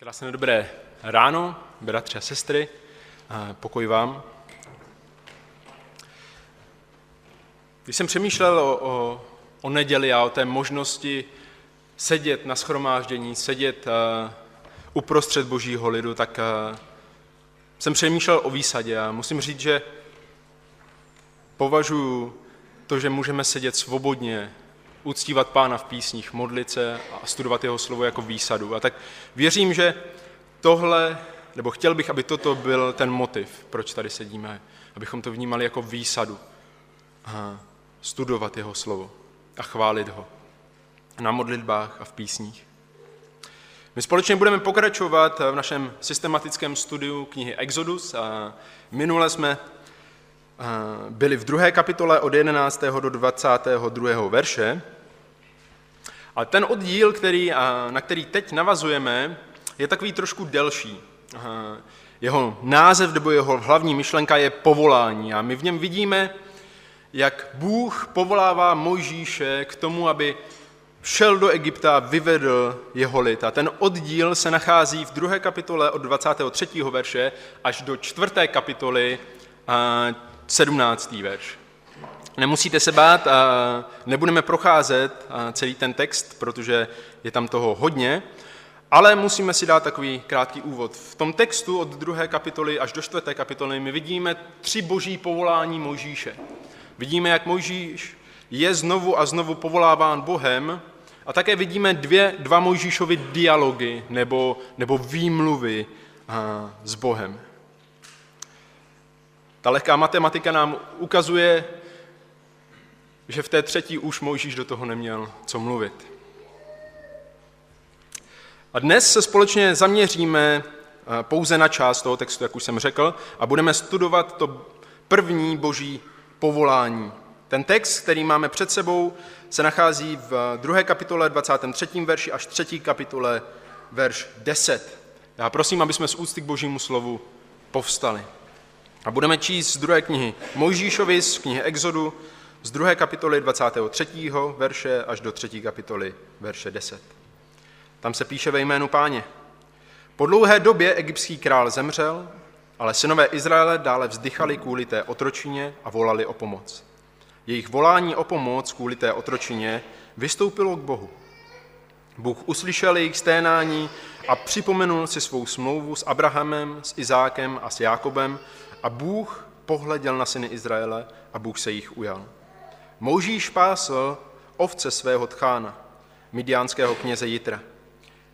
Krásné dobré ráno, bratři a sestry, pokoj vám. Když jsem přemýšlel o, o, o neděli a o té možnosti sedět na schromáždění, sedět uh, uprostřed božího lidu, tak uh, jsem přemýšlel o výsadě a musím říct, že považuji to, že můžeme sedět svobodně uctívat pána v písních, modlit se a studovat jeho slovo jako výsadu. A tak věřím, že tohle, nebo chtěl bych, aby toto byl ten motiv, proč tady sedíme, abychom to vnímali jako výsadu. A studovat jeho slovo a chválit ho na modlitbách a v písních. My společně budeme pokračovat v našem systematickém studiu knihy Exodus. A minule jsme byli v druhé kapitole od 11. do 22. verše. Ale ten oddíl, který, na který teď navazujeme, je takový trošku delší. Jeho název nebo jeho hlavní myšlenka je povolání a my v něm vidíme, jak Bůh povolává Mojžíše k tomu, aby šel do Egypta a vyvedl jeho lid. A ten oddíl se nachází v druhé kapitole od 23. verše až do čtvrté kapitoly 17. verš. Nemusíte se bát, a nebudeme procházet celý ten text, protože je tam toho hodně, ale musíme si dát takový krátký úvod. V tom textu od druhé kapitoly až do čtvrté kapitoly my vidíme tři boží povolání Mojžíše. Vidíme, jak Mojžíš je znovu a znovu povoláván Bohem a také vidíme dvě, dva Mojžíšovy dialogy nebo, nebo výmluvy s Bohem. Ta lehká matematika nám ukazuje, že v té třetí už Mojžíš do toho neměl co mluvit. A dnes se společně zaměříme eh, pouze na část toho textu, jak už jsem řekl, a budeme studovat to první boží povolání. Ten text, který máme před sebou, se nachází v druhé kapitole 23. verši až třetí kapitole verš 10. Já prosím, aby jsme z úcty k božímu slovu povstali. A budeme číst z druhé knihy Mojžíšovi, z knihy Exodu, z druhé kapitoly 23. verše až do třetí kapitoly verše 10. Tam se píše ve jménu páně. Po dlouhé době egyptský král zemřel, ale synové Izraele dále vzdychali kvůli té otročině a volali o pomoc. Jejich volání o pomoc kvůli té otročině vystoupilo k Bohu. Bůh uslyšel jejich sténání a připomenul si svou smlouvu s Abrahamem, s Izákem a s Jákobem a Bůh pohleděl na syny Izraele a Bůh se jich ujal. Moužíš pásl ovce svého tchána, midiánského kněze Jitra.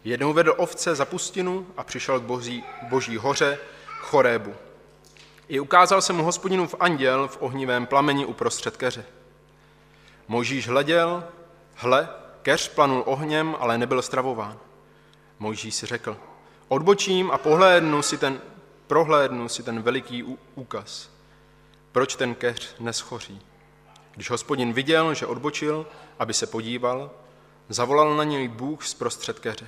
Jednou vedl ovce za pustinu a přišel k boží, boží hoře Chorébu. I ukázal se mu hospodinův anděl v ohnivém plameni uprostřed keře. Mojžíš hleděl, hle, keř planul ohněm, ale nebyl stravován. Mojžíš si řekl, odbočím a pohlédnu si ten, prohlédnu si ten veliký úkaz. Proč ten keř neschoří? Když hospodin viděl, že odbočil, aby se podíval, zavolal na něj Bůh z prostřed keře.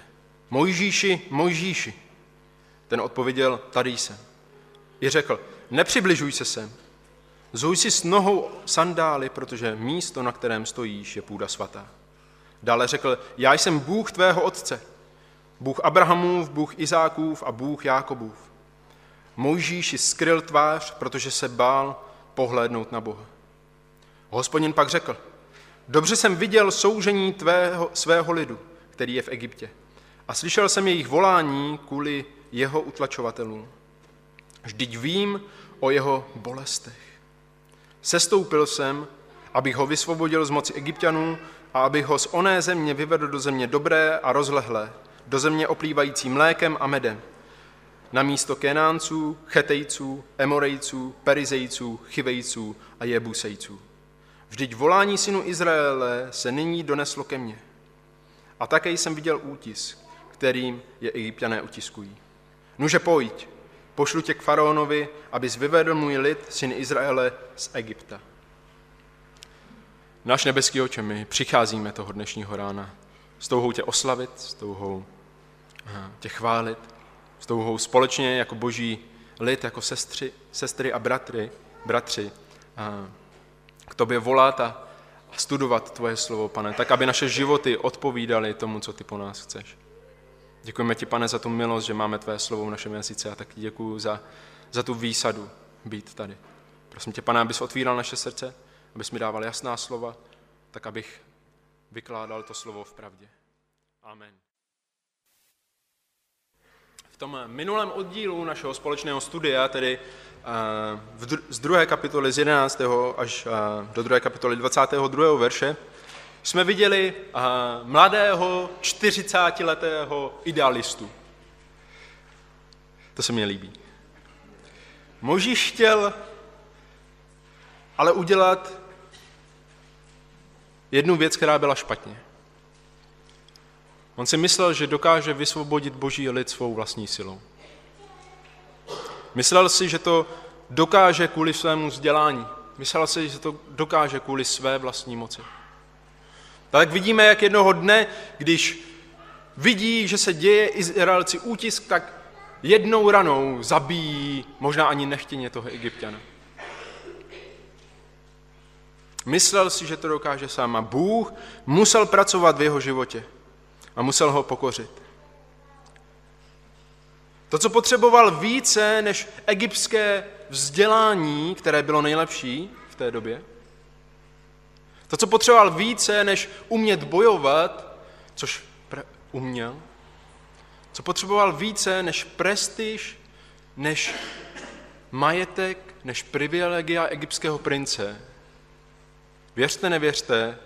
Mojžíši, Mojžíši. Ten odpověděl, tady jsem. I řekl, nepřibližuj se sem. Zuj si s nohou sandály, protože místo, na kterém stojíš, je půda svatá. Dále řekl, já jsem Bůh tvého otce, Bůh Abrahamův, Bůh Izákův a Bůh Jákobův. Mojžíši skryl tvář, protože se bál pohlédnout na Boha. Hospodin pak řekl, dobře jsem viděl soužení tvého, svého lidu, který je v Egyptě, a slyšel jsem jejich volání kvůli jeho utlačovatelům. Vždyť vím o jeho bolestech. Sestoupil jsem, abych ho vysvobodil z moci egyptianů a abych ho z oné země vyvedl do země dobré a rozlehlé, do země oplývající mlékem a medem, na místo Kenánců, Chetejců, Emorejců, Perizejců, Chivejců a Jebusejců. Vždyť volání synu Izraele se nyní doneslo ke mně. A také jsem viděl útisk, kterým je egyptiané utiskují. Nuže pojď, pošlu tě k faraonovi, abys vyvedl můj lid, syn Izraele, z Egypta. Náš nebeský oče, my přicházíme toho dnešního rána s touhou tě oslavit, s touhou tě chválit, s touhou společně jako boží lid, jako sestry, sestry a bratry, bratři, k tobě volat a studovat tvoje slovo, pane, tak, aby naše životy odpovídaly tomu, co ty po nás chceš. Děkujeme ti, pane, za tu milost, že máme tvé slovo v našem jazyce a taky děkuji za, za tu výsadu být tady. Prosím tě, pane, abys otvíral naše srdce, abys mi dával jasná slova, tak abych vykládal to slovo v pravdě. Amen. V tom minulém oddílu našeho společného studia, tedy eh, z druhé kapitoly z 11. až eh, do druhé kapitoly 22. verše, jsme viděli eh, mladého 40-letého idealistu. To se mi líbí. Možíš chtěl ale udělat jednu věc, která byla špatně. On si myslel, že dokáže vysvobodit boží lid svou vlastní silou. Myslel si, že to dokáže kvůli svému vzdělání. Myslel si, že to dokáže kvůli své vlastní moci. Tak vidíme, jak jednoho dne, když vidí, že se děje Izraelci útisk, tak jednou ranou zabíjí možná ani nechtěně toho egyptiana. Myslel si, že to dokáže sám a Bůh musel pracovat v jeho životě a musel ho pokořit. To, co potřeboval více než egyptské vzdělání, které bylo nejlepší v té době, to, co potřeboval více než umět bojovat, což uměl, co potřeboval více než prestiž, než majetek, než privilegia egyptského prince. Věřte, nevěřte,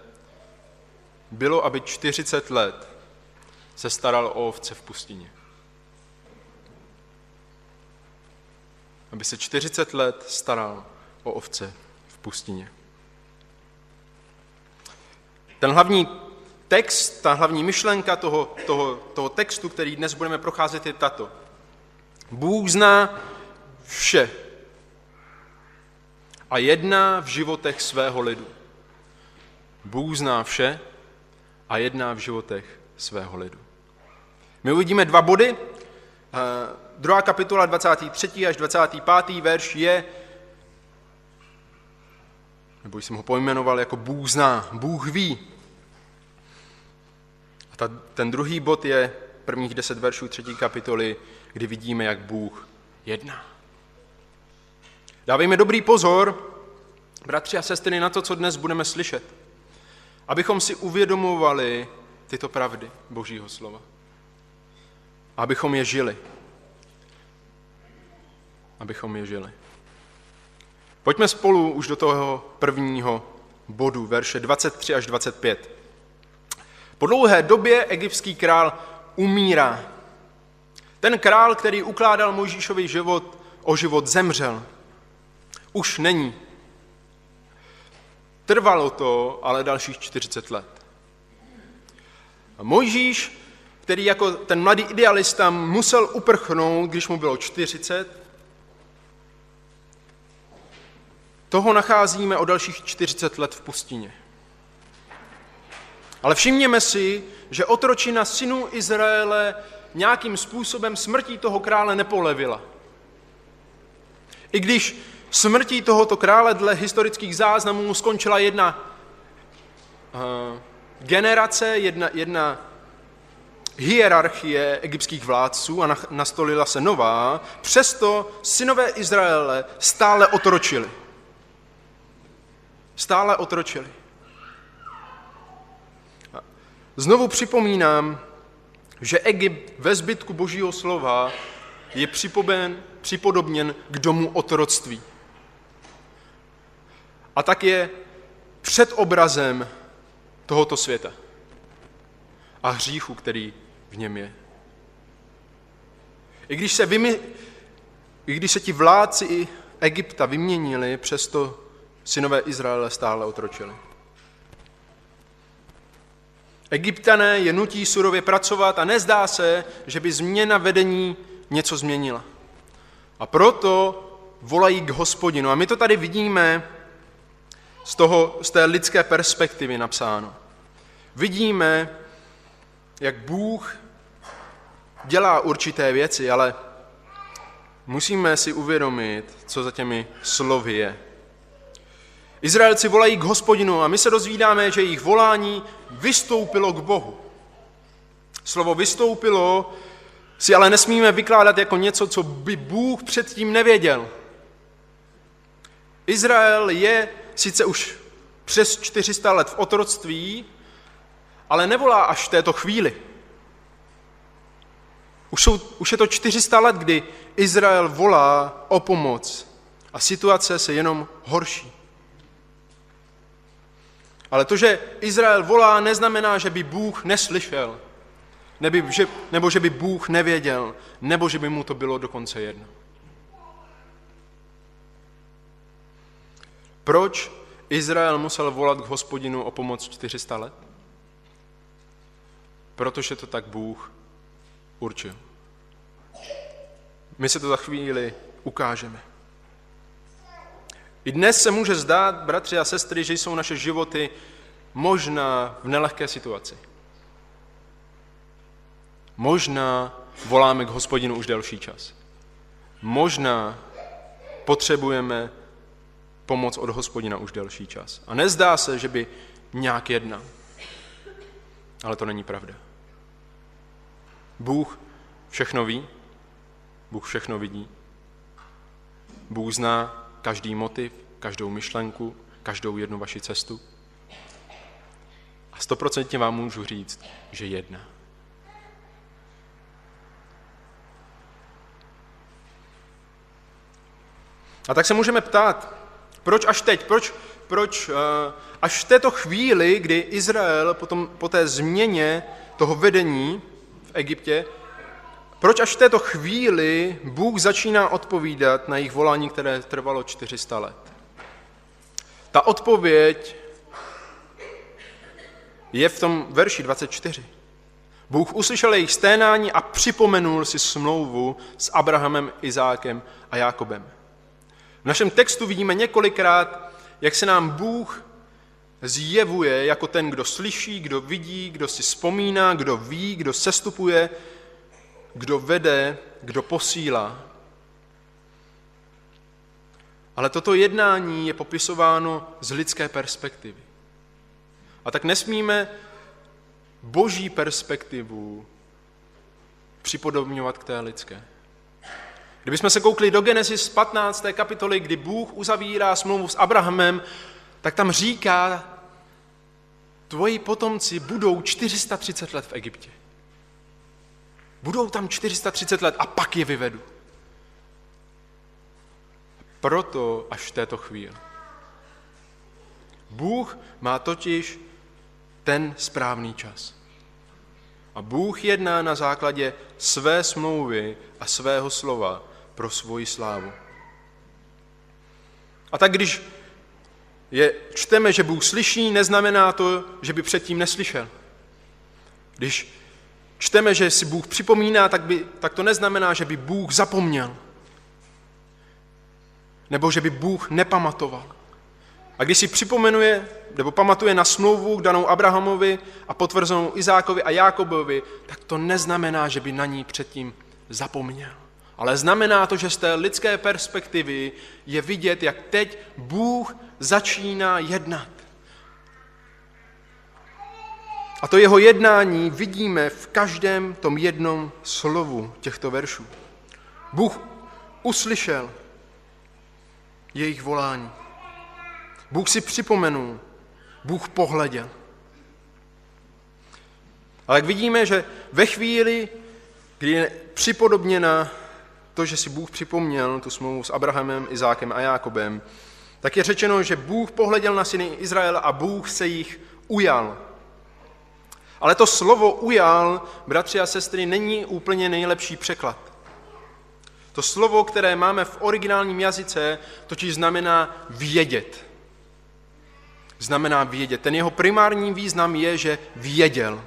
bylo, aby 40 let se staral o ovce v pustině. Aby se 40 let staral o ovce v pustině. Ten hlavní text, ta hlavní myšlenka toho, toho, toho textu, který dnes budeme procházet, je tato. Bůh zná vše a jedná v životech svého lidu. Bůh zná vše a jedná v životech svého lidu. My uvidíme dva body. Eh, druhá kapitola 23. až 25. verš je, nebo jsem ho pojmenoval jako Bůh zná, Bůh ví. A ta, ten druhý bod je prvních deset veršů třetí kapitoly, kdy vidíme, jak Bůh jedná. Dávejme dobrý pozor, bratři a sestry, na to, co dnes budeme slyšet. Abychom si uvědomovali tyto pravdy Božího slova abychom je žili. Abychom je žili. Pojďme spolu už do toho prvního bodu, verše 23 až 25. Po dlouhé době egyptský král umírá. Ten král, který ukládal Mojžíšovi život o život, zemřel. Už není. Trvalo to ale dalších 40 let. Mojžíš který jako ten mladý idealista musel uprchnout, když mu bylo 40, toho nacházíme o dalších 40 let v pustině. Ale všimněme si, že otročina synů Izraele nějakým způsobem smrtí toho krále nepolevila. I když smrtí tohoto krále dle historických záznamů skončila jedna uh, generace, jedna, jedna hierarchie egyptských vládců a nastolila se nová, přesto synové Izraele stále otročili. Stále otročili. Znovu připomínám, že Egypt ve zbytku božího slova je připoben, připodobněn k domu otroctví. A tak je před obrazem tohoto světa a hříchu, který v něm je. I když se, vymi... I když se ti vládci Egypta vyměnili, přesto synové Izraele stále otročili. Egyptané je nutí surově pracovat a nezdá se, že by změna vedení něco změnila. A proto volají k hospodinu. A my to tady vidíme z, toho, z té lidské perspektivy napsáno. Vidíme, jak Bůh dělá určité věci, ale musíme si uvědomit, co za těmi slovy je. Izraelci volají k hospodinu a my se dozvídáme, že jejich volání vystoupilo k Bohu. Slovo vystoupilo si ale nesmíme vykládat jako něco, co by Bůh předtím nevěděl. Izrael je sice už přes 400 let v otroctví, ale nevolá až v této chvíli. Už, jsou, už je to 400 let, kdy Izrael volá o pomoc a situace se jenom horší. Ale to, že Izrael volá, neznamená, že by Bůh neslyšel, nebo že, nebo že by Bůh nevěděl, nebo že by mu to bylo dokonce jedno. Proč Izrael musel volat k hospodinu o pomoc 400 let? Protože to tak Bůh určil. My se to za chvíli ukážeme. I dnes se může zdát, bratři a sestry, že jsou naše životy možná v nelehké situaci. Možná voláme k hospodinu už delší čas. Možná potřebujeme pomoc od hospodina už delší čas. A nezdá se, že by nějak jednal. Ale to není pravda. Bůh všechno ví, Bůh všechno vidí. Bůh zná každý motiv, každou myšlenku, každou jednu vaši cestu. A stoprocentně vám můžu říct, že jedna. A tak se můžeme ptát, proč až teď, proč, proč uh, až v této chvíli, kdy Izrael potom, po té změně toho vedení v Egyptě proč až v této chvíli Bůh začíná odpovídat na jejich volání, které trvalo 400 let? Ta odpověď je v tom verši 24. Bůh uslyšel jejich sténání a připomenul si smlouvu s Abrahamem, Izákem a Jákobem. V našem textu vidíme několikrát, jak se nám Bůh zjevuje jako ten, kdo slyší, kdo vidí, kdo si vzpomíná, kdo ví, kdo sestupuje, kdo vede, kdo posílá. Ale toto jednání je popisováno z lidské perspektivy. A tak nesmíme boží perspektivu připodobňovat k té lidské. Kdybychom se koukli do Genesis 15. kapitoly, kdy Bůh uzavírá smlouvu s Abrahamem, tak tam říká, tvoji potomci budou 430 let v Egyptě. Budou tam 430 let a pak je vyvedu. Proto až v této chvíli. Bůh má totiž ten správný čas. A Bůh jedná na základě své smlouvy a svého slova pro svoji slávu. A tak když je, čteme, že Bůh slyší, neznamená to, že by předtím neslyšel. Když čteme, že si Bůh připomíná, tak, by, tak to neznamená, že by Bůh zapomněl. Nebo že by Bůh nepamatoval. A když si připomenuje, nebo pamatuje na smlouvu danou Abrahamovi a potvrzenou Izákovi a Jákobovi, tak to neznamená, že by na ní předtím zapomněl. Ale znamená to, že z té lidské perspektivy je vidět, jak teď Bůh začíná jednat. A to jeho jednání vidíme v každém tom jednom slovu těchto veršů. Bůh uslyšel jejich volání. Bůh si připomenul, Bůh pohleděl. Ale jak vidíme, že ve chvíli, kdy je připodobněna to, že si Bůh připomněl tu smlouvu s Abrahamem, Izákem a Jákobem, tak je řečeno, že Bůh pohleděl na syny Izraela a Bůh se jich ujal. Ale to slovo ujal, bratři a sestry, není úplně nejlepší překlad. To slovo, které máme v originálním jazyce, totiž znamená vědět. Znamená vědět. Ten jeho primární význam je, že věděl.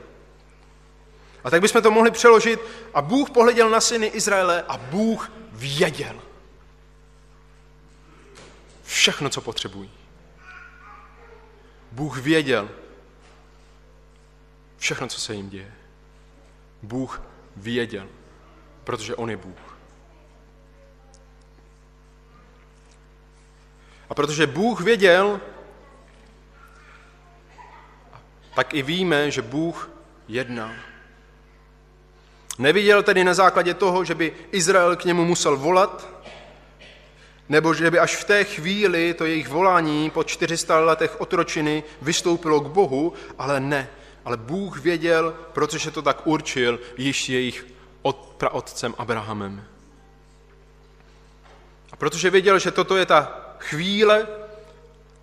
A tak bychom to mohli přeložit, a Bůh pohleděl na syny Izraele a Bůh věděl. Všechno, co potřebují. Bůh věděl, všechno, co se jim děje. Bůh věděl, protože On je Bůh. A protože Bůh věděl, tak i víme, že Bůh jednal. Neviděl tedy na základě toho, že by Izrael k němu musel volat, nebo že by až v té chvíli to jejich volání po 400 letech otročiny vystoupilo k Bohu, ale ne. Ale Bůh věděl, protože to tak určil již jejich praotcem Abrahamem. A protože věděl, že toto je ta chvíle,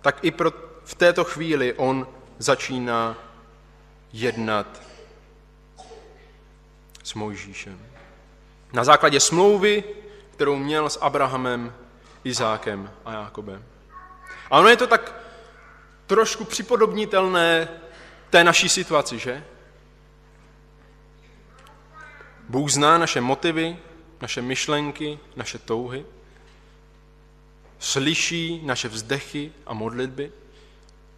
tak i pro, v této chvíli on začíná jednat s Mojžíšem. Na základě smlouvy, kterou měl s Abrahamem, Izákem a Jákobem. A ono je to tak trošku připodobnitelné té naší situaci, že? Bůh zná naše motivy, naše myšlenky, naše touhy, slyší naše vzdechy a modlitby,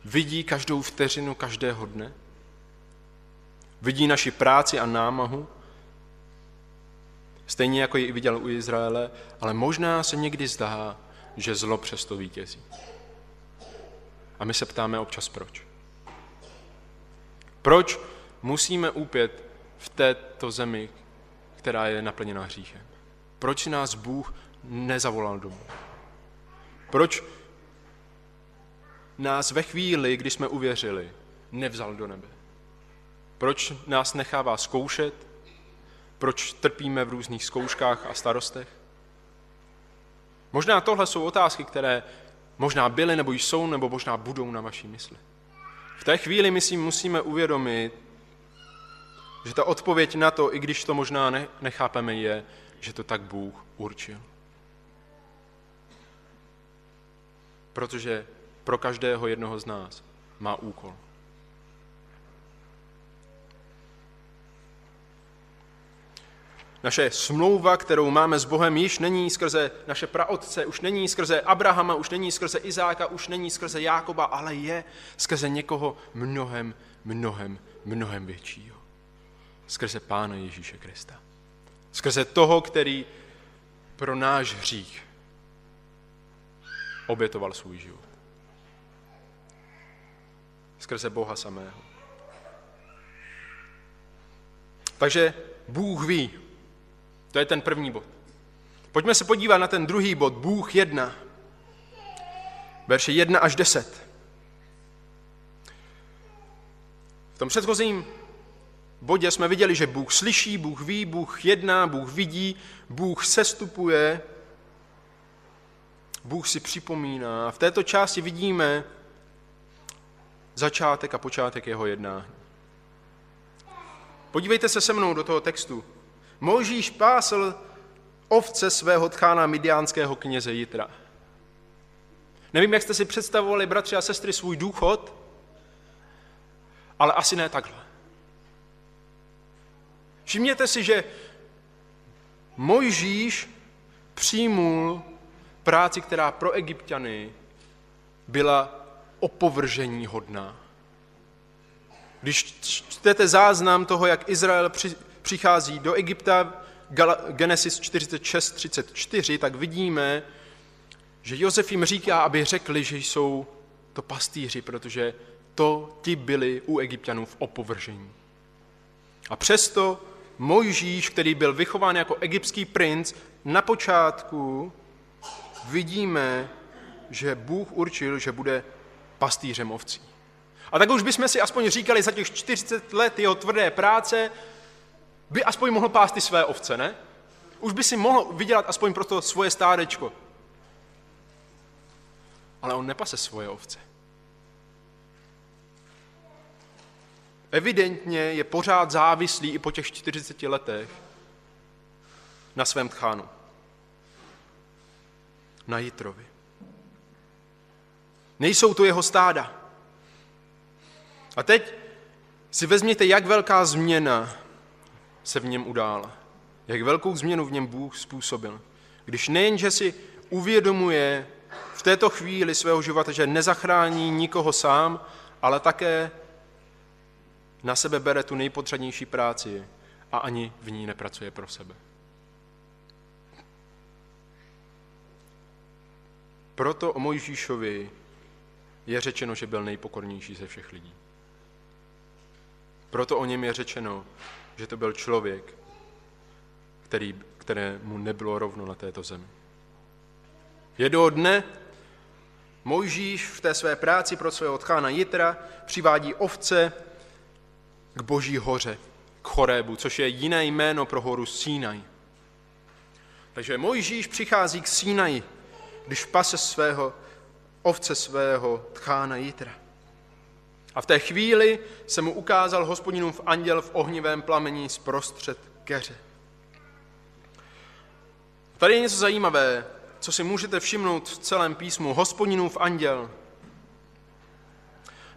vidí každou vteřinu každého dne, vidí naši práci a námahu, stejně jako ji viděl u Izraele, ale možná se někdy zdá, že zlo přesto vítězí. A my se ptáme občas proč. Proč musíme úpět v této zemi, která je naplněná hříchem? Proč nás Bůh nezavolal domů? Proč nás ve chvíli, kdy jsme uvěřili, nevzal do nebe? Proč nás nechává zkoušet? Proč trpíme v různých zkouškách a starostech? Možná tohle jsou otázky, které možná byly, nebo jsou, nebo možná budou na vaší mysli. V té chvíli my si musíme uvědomit, že ta odpověď na to, i když to možná nechápeme, je, že to tak Bůh určil. Protože pro každého jednoho z nás má úkol. Naše smlouva, kterou máme s Bohem, již není skrze naše praotce, už není skrze Abrahama, už není skrze Izáka, už není skrze Jákoba, ale je skrze někoho mnohem, mnohem, mnohem většího. Skrze Pána Ježíše Krista. Skrze toho, který pro náš hřích obětoval svůj život. Skrze Boha samého. Takže Bůh ví, to je ten první bod. Pojďme se podívat na ten druhý bod, Bůh jedna. Verše 1 až 10. V tom předchozím bodě jsme viděli, že Bůh slyší, Bůh ví, Bůh jedná, Bůh vidí, Bůh sestupuje, Bůh si připomíná. V této části vidíme začátek a počátek jeho jednání. Podívejte se se mnou do toho textu. Mojžíš pásl ovce svého tchána midiánského kněze Jitra. Nevím, jak jste si představovali, bratři a sestry, svůj důchod, ale asi ne takhle. Všimněte si, že Mojžíš přijmul práci, která pro egyptiany byla opovržení hodná. Když čtete záznam toho, jak Izrael přichází do Egypta, Genesis 46.34, tak vidíme, že Josef jim říká, aby řekli, že jsou to pastýři, protože to ti byli u egyptianů v opovržení. A přesto Mojžíš, který byl vychován jako egyptský princ, na počátku vidíme, že Bůh určil, že bude pastýřem ovcí. A tak už bychom si aspoň říkali za těch 40 let jeho tvrdé práce, by aspoň mohl pást ty své ovce, ne? Už by si mohl vydělat aspoň pro to svoje stádečko. Ale on nepase svoje ovce. Evidentně je pořád závislý i po těch 40 letech na svém tchánu. Na Jitrovi. Nejsou to jeho stáda. A teď si vezměte, jak velká změna se v něm udála. Jak velkou změnu v něm Bůh způsobil. Když nejenže si uvědomuje v této chvíli svého života, že nezachrání nikoho sám, ale také na sebe bere tu nejpotřebnější práci a ani v ní nepracuje pro sebe. Proto o Mojžíšovi je řečeno, že byl nejpokornější ze všech lidí. Proto o něm je řečeno, že to byl člověk, který, které mu nebylo rovno na této zemi. Jednoho dne Mojžíš v té své práci pro svého tchána Jitra přivádí ovce k boží hoře, k Chorébu, což je jiné jméno pro horu Sínaj. Takže Mojžíš přichází k Sínaji, když pase svého ovce svého tchána Jitra. A v té chvíli se mu ukázal hospodinův anděl v ohnivém plamení zprostřed keře. Tady je něco zajímavé, co si můžete všimnout v celém písmu. Hospodinův anděl.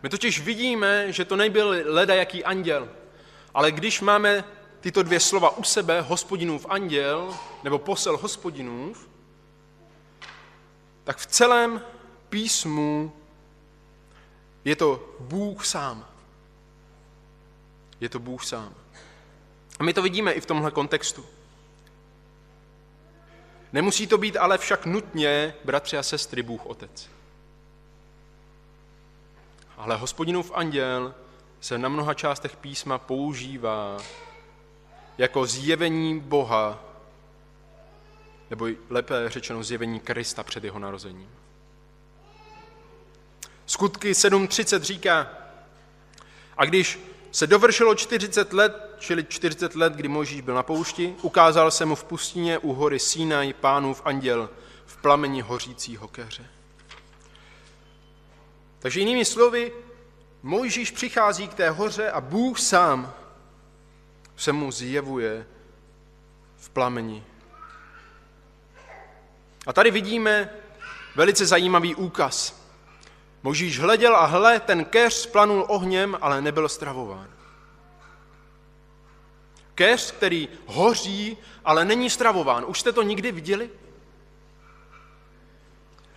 My totiž vidíme, že to nebyl leda jaký anděl, ale když máme tyto dvě slova u sebe, hospodinův anděl, nebo posel hospodinův, tak v celém písmu je to Bůh sám. Je to Bůh sám. A my to vidíme i v tomhle kontextu. Nemusí to být ale však nutně, bratři a sestry, Bůh Otec. Ale hospodinův anděl se na mnoha částech písma používá jako zjevení Boha, nebo lépe řečeno zjevení Krista před jeho narozením. Skutky 7.30 říká, a když se dovršilo 40 let, čili 40 let, kdy Mojžíš byl na poušti, ukázal se mu v pustině u hory Sinaj pánův anděl v plameni hořícího keře. Takže jinými slovy, Mojžíš přichází k té hoře a Bůh sám se mu zjevuje v plameni. A tady vidíme velice zajímavý úkaz. Možíš hleděl a hle, ten keř splanul ohněm, ale nebyl stravován. Keř, který hoří, ale není stravován. Už jste to nikdy viděli?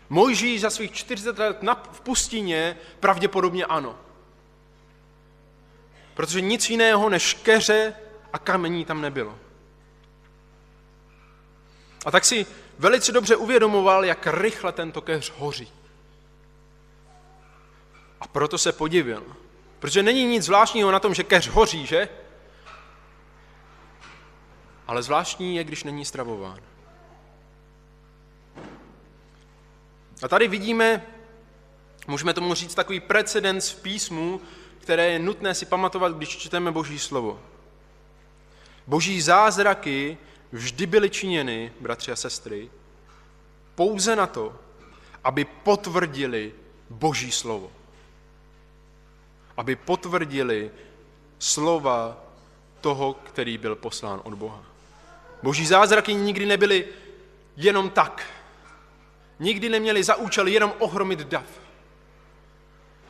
Mojžíš za svých 40 let v pustině pravděpodobně ano. Protože nic jiného než keře a kamení tam nebylo. A tak si velice dobře uvědomoval, jak rychle tento keř hoří. A proto se podivil. Protože není nic zvláštního na tom, že keř hoří, že? Ale zvláštní je, když není stravován. A tady vidíme, můžeme tomu říct, takový precedens v písmu, které je nutné si pamatovat, když čteme Boží slovo. Boží zázraky vždy byly činěny, bratři a sestry, pouze na to, aby potvrdili Boží slovo aby potvrdili slova toho, který byl poslán od Boha. Boží zázraky nikdy nebyly jenom tak. Nikdy neměli za účel jenom ohromit dav.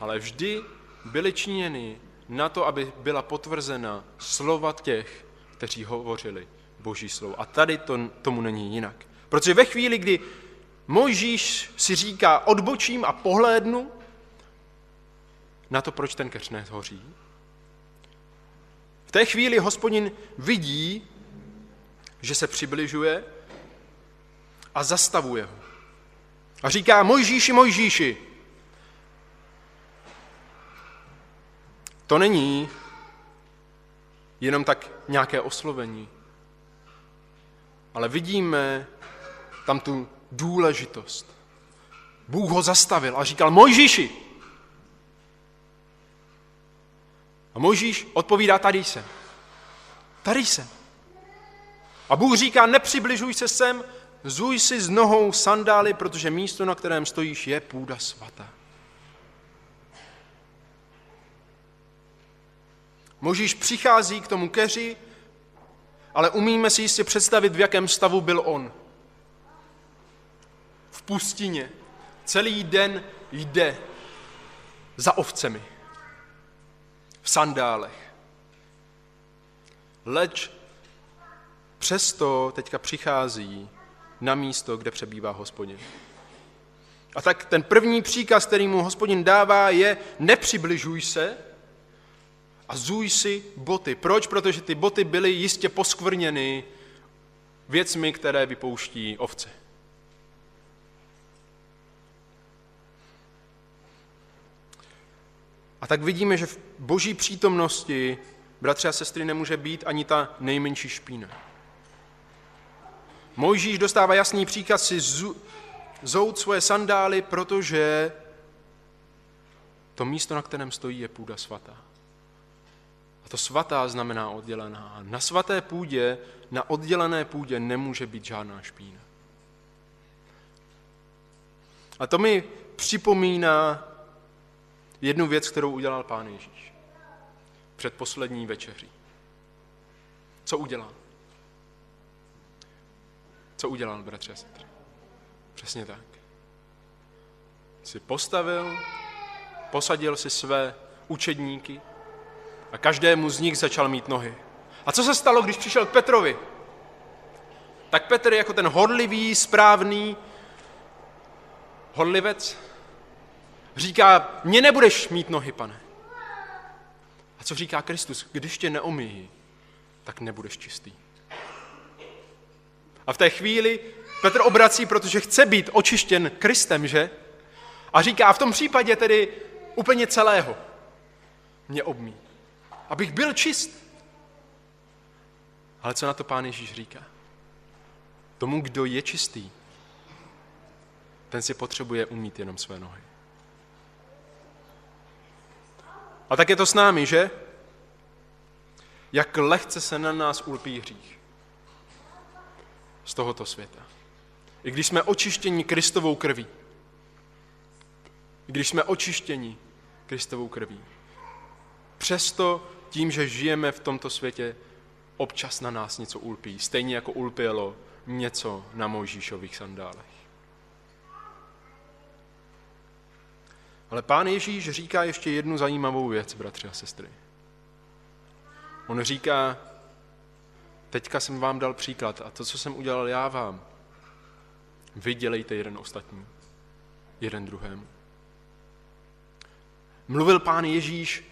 Ale vždy byly činěny na to, aby byla potvrzena slova těch, kteří hovořili Boží slovo. A tady to, tomu není jinak. Protože ve chvíli, kdy Mojžíš si říká odbočím a pohlédnu, na to, proč ten keř nehoří. V té chvíli hospodin vidí, že se přibližuje a zastavuje ho. A říká, Mojžíši, Mojžíši. To není jenom tak nějaké oslovení, ale vidíme tam tu důležitost. Bůh ho zastavil a říkal, Mojžíši, A Možíš odpovídá, tady jsem. Tady jsem. A Bůh říká, nepřibližuj se sem, zuj si z nohou sandály, protože místo, na kterém stojíš, je půda svatá. Možíš přichází k tomu keři, ale umíme si jistě představit, v jakém stavu byl on. V pustině. Celý den jde za ovcemi v sandálech. Leč přesto teďka přichází na místo, kde přebývá hospodin. A tak ten první příkaz, který mu hospodin dává, je nepřibližuj se a zuj si boty. Proč? Protože ty boty byly jistě poskvrněny věcmi, které vypouští ovce. A tak vidíme, že v boží přítomnosti, bratři a sestry, nemůže být ani ta nejmenší špína. Mojžíš dostává jasný příkaz si zout svoje sandály, protože to místo, na kterém stojí, je půda svatá. A to svatá znamená oddělená. Na svaté půdě, na oddělené půdě nemůže být žádná špína. A to mi připomíná jednu věc, kterou udělal pán Ježíš před poslední večeří. Co udělal? Co udělal, bratře a sestry? Přesně tak. Si postavil, posadil si své učedníky a každému z nich začal mít nohy. A co se stalo, když přišel k Petrovi? Tak Petr jako ten hodlivý, správný hodlivec říká, mě nebudeš mít nohy, pane. A co říká Kristus? Když tě neomíjí, tak nebudeš čistý. A v té chvíli Petr obrací, protože chce být očištěn Kristem, že? A říká, v tom případě tedy úplně celého mě obmí. Abych byl čist. Ale co na to pán Ježíš říká? Tomu, kdo je čistý, ten si potřebuje umít jenom své nohy. A tak je to s námi, že? Jak lehce se na nás ulpí hřích z tohoto světa. I když jsme očištěni Kristovou krví. I když jsme očištěni Kristovou krví. Přesto tím, že žijeme v tomto světě, občas na nás něco ulpí. Stejně jako ulpělo něco na Mojžíšových sandálech. Ale pán Ježíš říká ještě jednu zajímavou věc, bratři a sestry. On říká, teďka jsem vám dal příklad a to, co jsem udělal já vám, vy dělejte jeden ostatní, jeden druhému. Mluvil pán Ježíš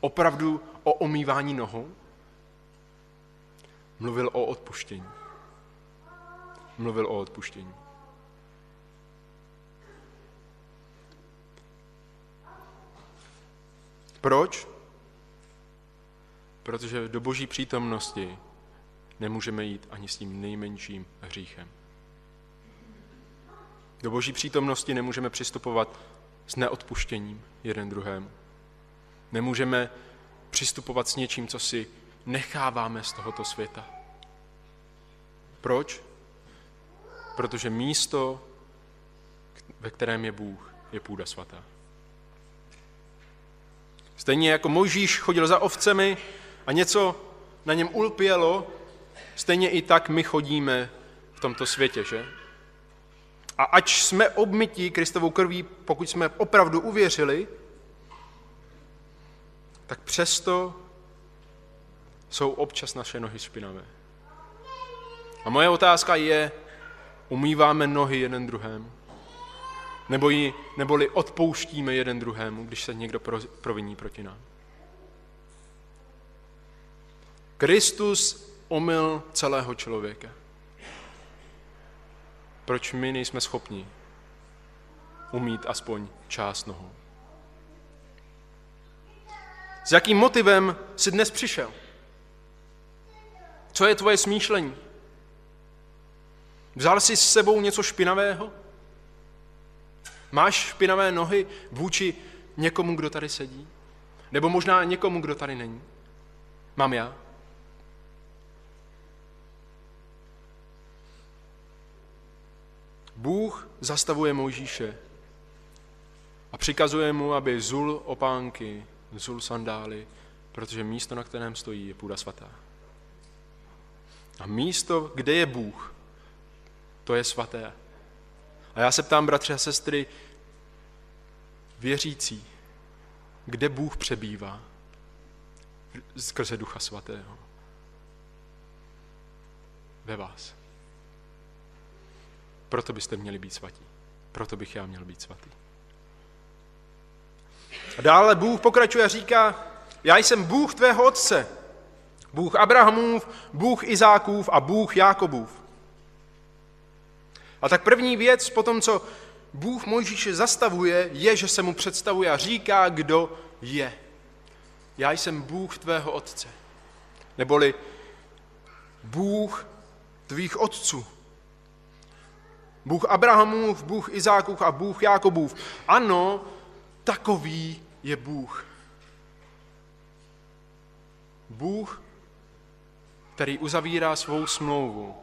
opravdu o omývání nohou? Mluvil o odpuštění. Mluvil o odpuštění. Proč? Protože do boží přítomnosti nemůžeme jít ani s tím nejmenším hříchem. Do boží přítomnosti nemůžeme přistupovat s neodpuštěním jeden druhému. Nemůžeme přistupovat s něčím, co si necháváme z tohoto světa. Proč? Protože místo, ve kterém je Bůh, je půda svatá. Stejně jako Mojžíš chodil za ovcemi a něco na něm ulpělo, stejně i tak my chodíme v tomto světě, že? A ač jsme obmytí Kristovou krví, pokud jsme opravdu uvěřili, tak přesto jsou občas naše nohy špinavé. A moje otázka je, umýváme nohy jeden druhému? Nebo ji, neboli odpouštíme jeden druhému, když se někdo proviní proti nám? Kristus omyl celého člověka. Proč my nejsme schopni umít aspoň část nohou? S jakým motivem jsi dnes přišel? Co je tvoje smýšlení? Vzal jsi s sebou něco špinavého? Máš špinavé nohy vůči někomu, kdo tady sedí? Nebo možná někomu, kdo tady není? Mám já? Bůh zastavuje Mojžíše a přikazuje mu, aby zul opánky, zul sandály, protože místo, na kterém stojí, je půda svatá. A místo, kde je Bůh, to je svaté. A já se ptám, bratři a sestry, věřící, kde Bůh přebývá skrze Ducha Svatého? Ve vás. Proto byste měli být svatí. Proto bych já měl být svatý. A dále Bůh pokračuje a říká, já jsem Bůh tvého otce, Bůh Abrahamův, Bůh Izákův a Bůh Jákobův. A tak první věc po tom, co Bůh Mojžíše zastavuje, je, že se mu představuje a říká, kdo je. Já jsem Bůh tvého otce. Neboli Bůh tvých otců. Bůh Abrahamův, Bůh Izákův a Bůh Jákobův. Ano, takový je Bůh. Bůh, který uzavírá svou smlouvu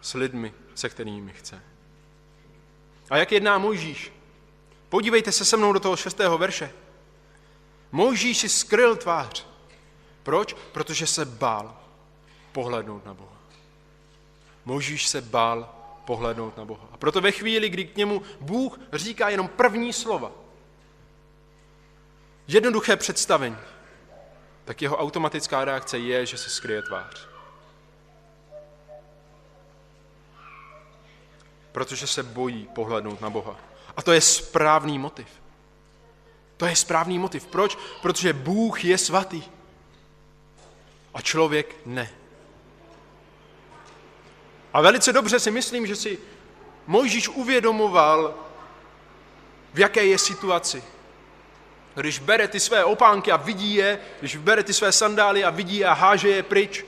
s lidmi, se kterými chce. A jak jedná Mojžíš? Podívejte se se mnou do toho šestého verše. Mojžíš si skryl tvář. Proč? Protože se bál pohlednout na Boha. Mojžíš se bál pohlednout na Boha. A proto ve chvíli, kdy k němu Bůh říká jenom první slova, jednoduché představení, tak jeho automatická reakce je, že se skryje tvář. Protože se bojí pohlednout na Boha. A to je správný motiv. To je správný motiv. Proč? Protože Bůh je svatý. A člověk ne. A velice dobře si myslím, že si Mojžíš uvědomoval, v jaké je situaci. Když bere ty své opánky a vidí je, když bere ty své sandály a vidí je a háže je pryč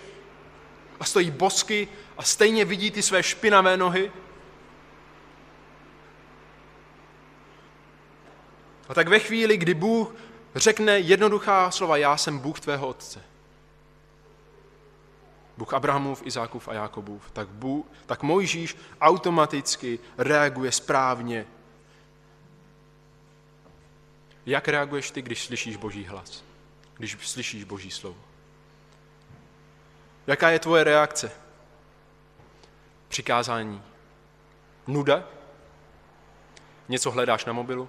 a stojí bosky a stejně vidí ty své špinavé nohy. A tak ve chvíli, kdy Bůh řekne jednoduchá slova, já jsem Bůh tvého otce, Bůh Abrahamův, Izákův a Jákobův, tak, Bůh, tak Mojžíš automaticky reaguje správně. Jak reaguješ ty, když slyšíš Boží hlas? Když slyšíš Boží slovo? Jaká je tvoje reakce? Přikázání. Nuda? Něco hledáš na mobilu?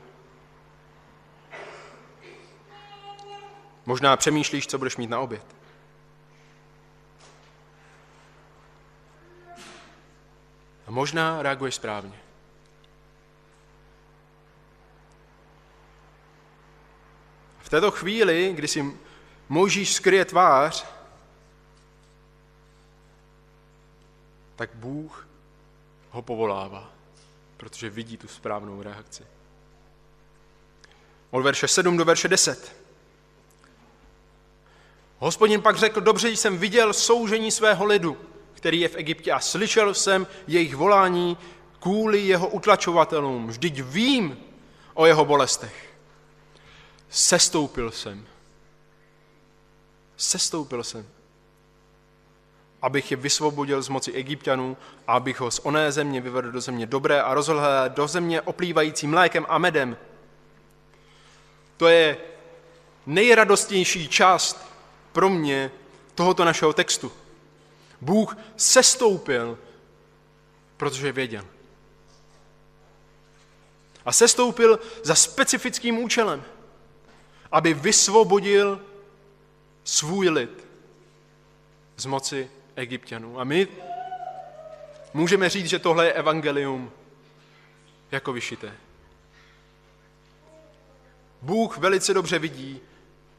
Možná přemýšlíš, co budeš mít na oběd. A možná reaguješ správně. V této chvíli, kdy si Mojžíš skryje tvář, tak Bůh ho povolává, protože vidí tu správnou reakci. Od verše 7 do verše 10. Hospodin pak řekl, dobře jsem viděl soužení svého lidu, který je v Egyptě a slyšel jsem jejich volání kvůli jeho utlačovatelům. Vždyť vím o jeho bolestech. Sestoupil jsem. Sestoupil jsem. Abych je vysvobodil z moci egyptianů a abych ho z oné země vyvedl do země dobré a rozhlé do země oplývající mlékem a medem. To je nejradostnější část pro mě tohoto našeho textu. Bůh sestoupil, protože věděl. A sestoupil za specifickým účelem, aby vysvobodil svůj lid z moci egyptianů. A my můžeme říct, že tohle je evangelium jako vyšité. Bůh velice dobře vidí,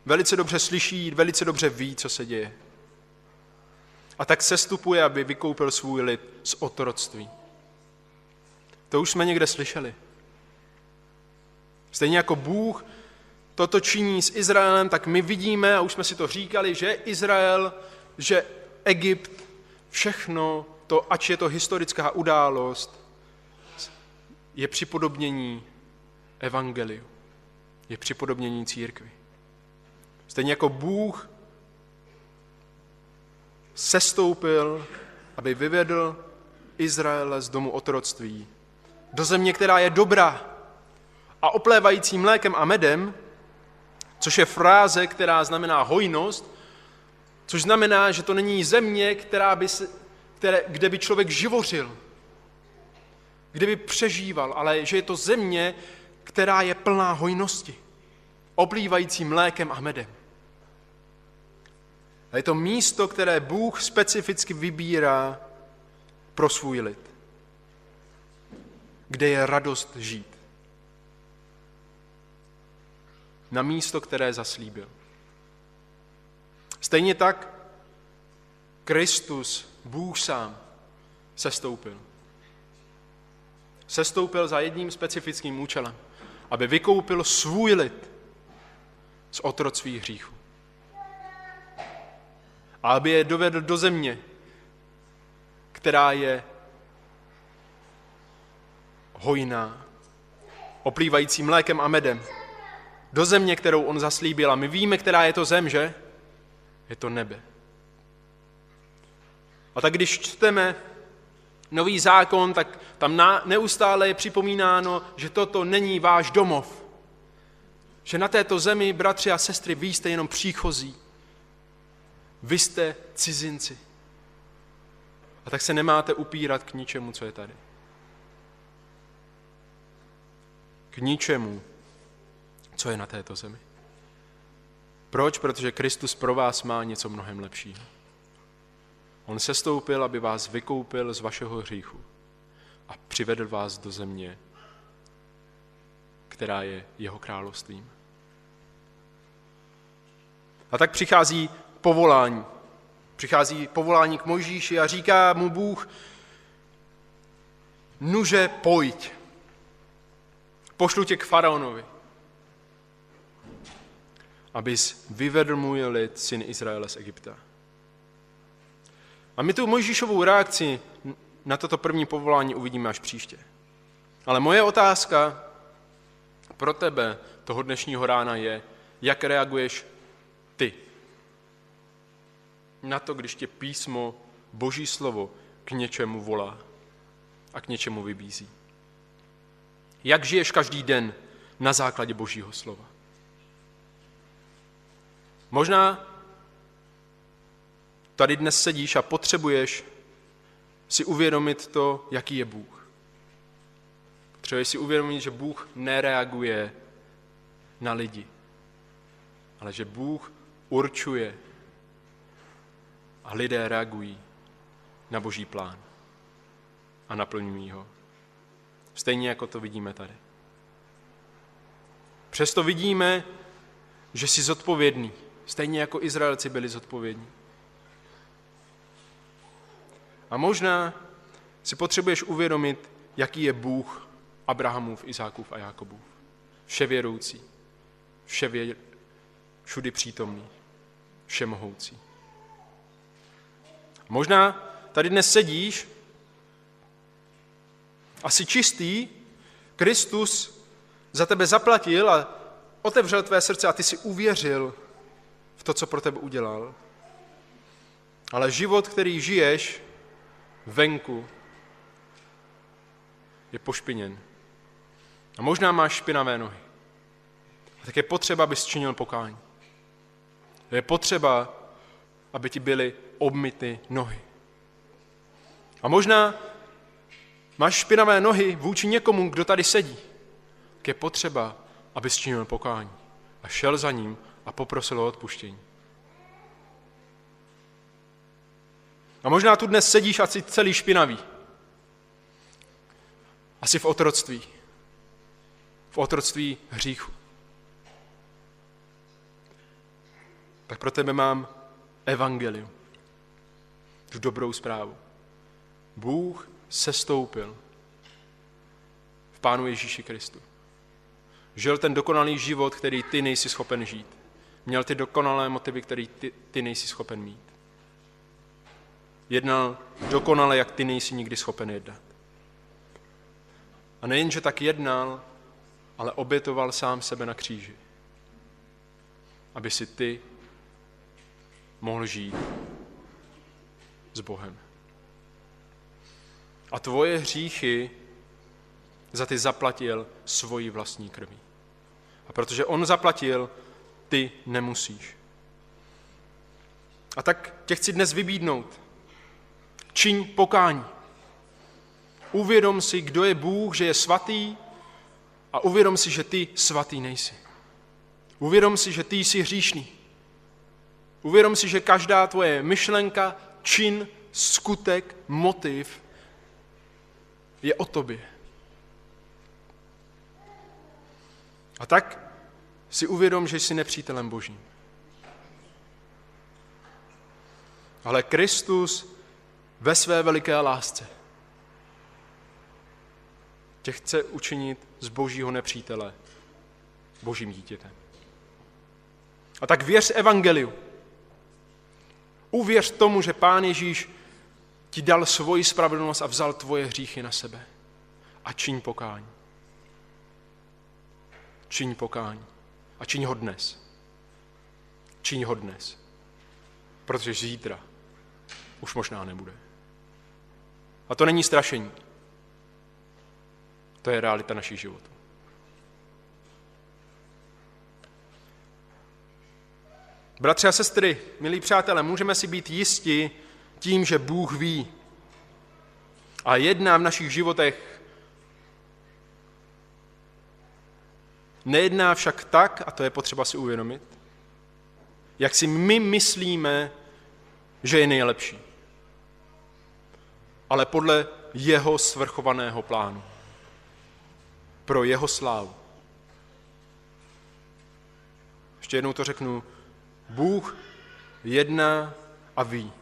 velice dobře slyší, velice dobře ví, co se děje. A tak sestupuje, aby vykoupil svůj lid z otroctví. To už jsme někde slyšeli. Stejně jako Bůh toto činí s Izraelem, tak my vidíme, a už jsme si to říkali, že Izrael, že Egypt, všechno to, ač je to historická událost, je připodobnění evangeliu, je připodobnění církvy. Stejně jako Bůh sestoupil, aby vyvedl Izraele z domu otroctví. Do země, která je dobrá a oplévající mlékem a medem, což je fráze, která znamená hojnost, což znamená, že to není země, která by se, které, kde by člověk živořil, kde by přežíval, ale že je to země, která je plná hojnosti, oplývající mlékem a medem. A je to místo, které Bůh specificky vybírá pro svůj lid. Kde je radost žít. Na místo, které zaslíbil. Stejně tak Kristus, Bůh sám, sestoupil. Sestoupil za jedním specifickým účelem, aby vykoupil svůj lid z otroctví hříchu a aby je dovedl do země, která je hojná, oplývající mlékem a medem, do země, kterou on zaslíbil. A my víme, která je to zem, že? Je to nebe. A tak když čteme nový zákon, tak tam neustále je připomínáno, že toto není váš domov. Že na této zemi, bratři a sestry, vy jste jenom příchozí. Vy jste cizinci. A tak se nemáte upírat k ničemu, co je tady. K ničemu, co je na této zemi. Proč? Protože Kristus pro vás má něco mnohem lepšího. On se stoupil, aby vás vykoupil z vašeho hříchu a přivedl vás do země, která je jeho královstvím. A tak přichází povolání. Přichází povolání k Mojžíši a říká mu Bůh, nuže pojď, pošlu tě k faraonovi, abys vyvedl můj lid, syn Izraele z Egypta. A my tu Mojžíšovou reakci na toto první povolání uvidíme až příště. Ale moje otázka pro tebe toho dnešního rána je, jak reaguješ ty na to, když tě písmo, boží slovo k něčemu volá a k něčemu vybízí. Jak žiješ každý den na základě božího slova? Možná tady dnes sedíš a potřebuješ si uvědomit to, jaký je Bůh. Potřebuješ si uvědomit, že Bůh nereaguje na lidi, ale že Bůh určuje a lidé reagují na boží plán a naplňují ho. Stejně jako to vidíme tady. Přesto vidíme, že jsi zodpovědný, stejně jako Izraelci byli zodpovědní. A možná si potřebuješ uvědomit, jaký je Bůh Abrahamův, Izákův a Jakobův. Vševěroucí, vševě, všudy přítomný, všemohoucí. Možná tady dnes sedíš a jsi čistý, Kristus za tebe zaplatil a otevřel tvé srdce a ty si uvěřil v to, co pro tebe udělal. Ale život, který žiješ venku, je pošpiněn. A možná máš špinavé nohy. A tak je potřeba, abys činil pokání. Je potřeba, aby ti byly obmity nohy. A možná máš špinavé nohy vůči někomu, kdo tady sedí. Je potřeba, aby činil pokání a šel za ním a poprosil o odpuštění. A možná tu dnes sedíš a jsi celý špinavý. Asi v otroctví. V otroctví hříchu. Tak pro tebe mám evangelium tu dobrou zprávu. Bůh sestoupil v Pánu Ježíši Kristu. Žil ten dokonalý život, který ty nejsi schopen žít. Měl ty dokonalé motivy, který ty, ty nejsi schopen mít. Jednal dokonale, jak ty nejsi nikdy schopen jednat. A nejen, že tak jednal, ale obětoval sám sebe na kříži, aby si ty mohl žít s Bohem. A tvoje hříchy za ty zaplatil svoji vlastní krví. A protože on zaplatil, ty nemusíš. A tak tě chci dnes vybídnout. Čiň pokání. Uvědom si, kdo je Bůh, že je svatý a uvědom si, že ty svatý nejsi. Uvědom si, že ty jsi hříšný. Uvědom si, že každá tvoje myšlenka, čin, skutek, motiv je o tobě. A tak si uvědom, že jsi nepřítelem Božím. Ale Kristus ve své veliké lásce tě chce učinit z božího nepřítele božím dítětem. A tak věř evangeliu. Uvěř tomu, že Pán Ježíš ti dal svoji spravedlnost a vzal tvoje hříchy na sebe. a čiň pokání. Čiň pokání. A čiň ho dnes. Čiň ho dnes. Protože zítra už možná nebude. A to není strašení. To je realita našich životů. Bratři a sestry, milí přátelé, můžeme si být jisti tím, že Bůh ví a jedná v našich životech. Nejedná však tak, a to je potřeba si uvědomit, jak si my myslíme, že je nejlepší, ale podle jeho svrchovaného plánu. Pro jeho slávu. Ještě jednou to řeknu. Bůh jedná a ví.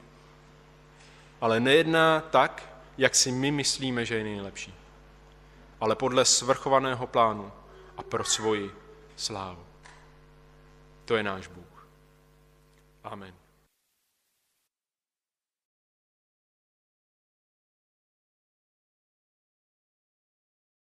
Ale nejedná tak, jak si my myslíme, že je nejlepší. Ale podle svrchovaného plánu a pro svoji slávu. To je náš Bůh. Amen.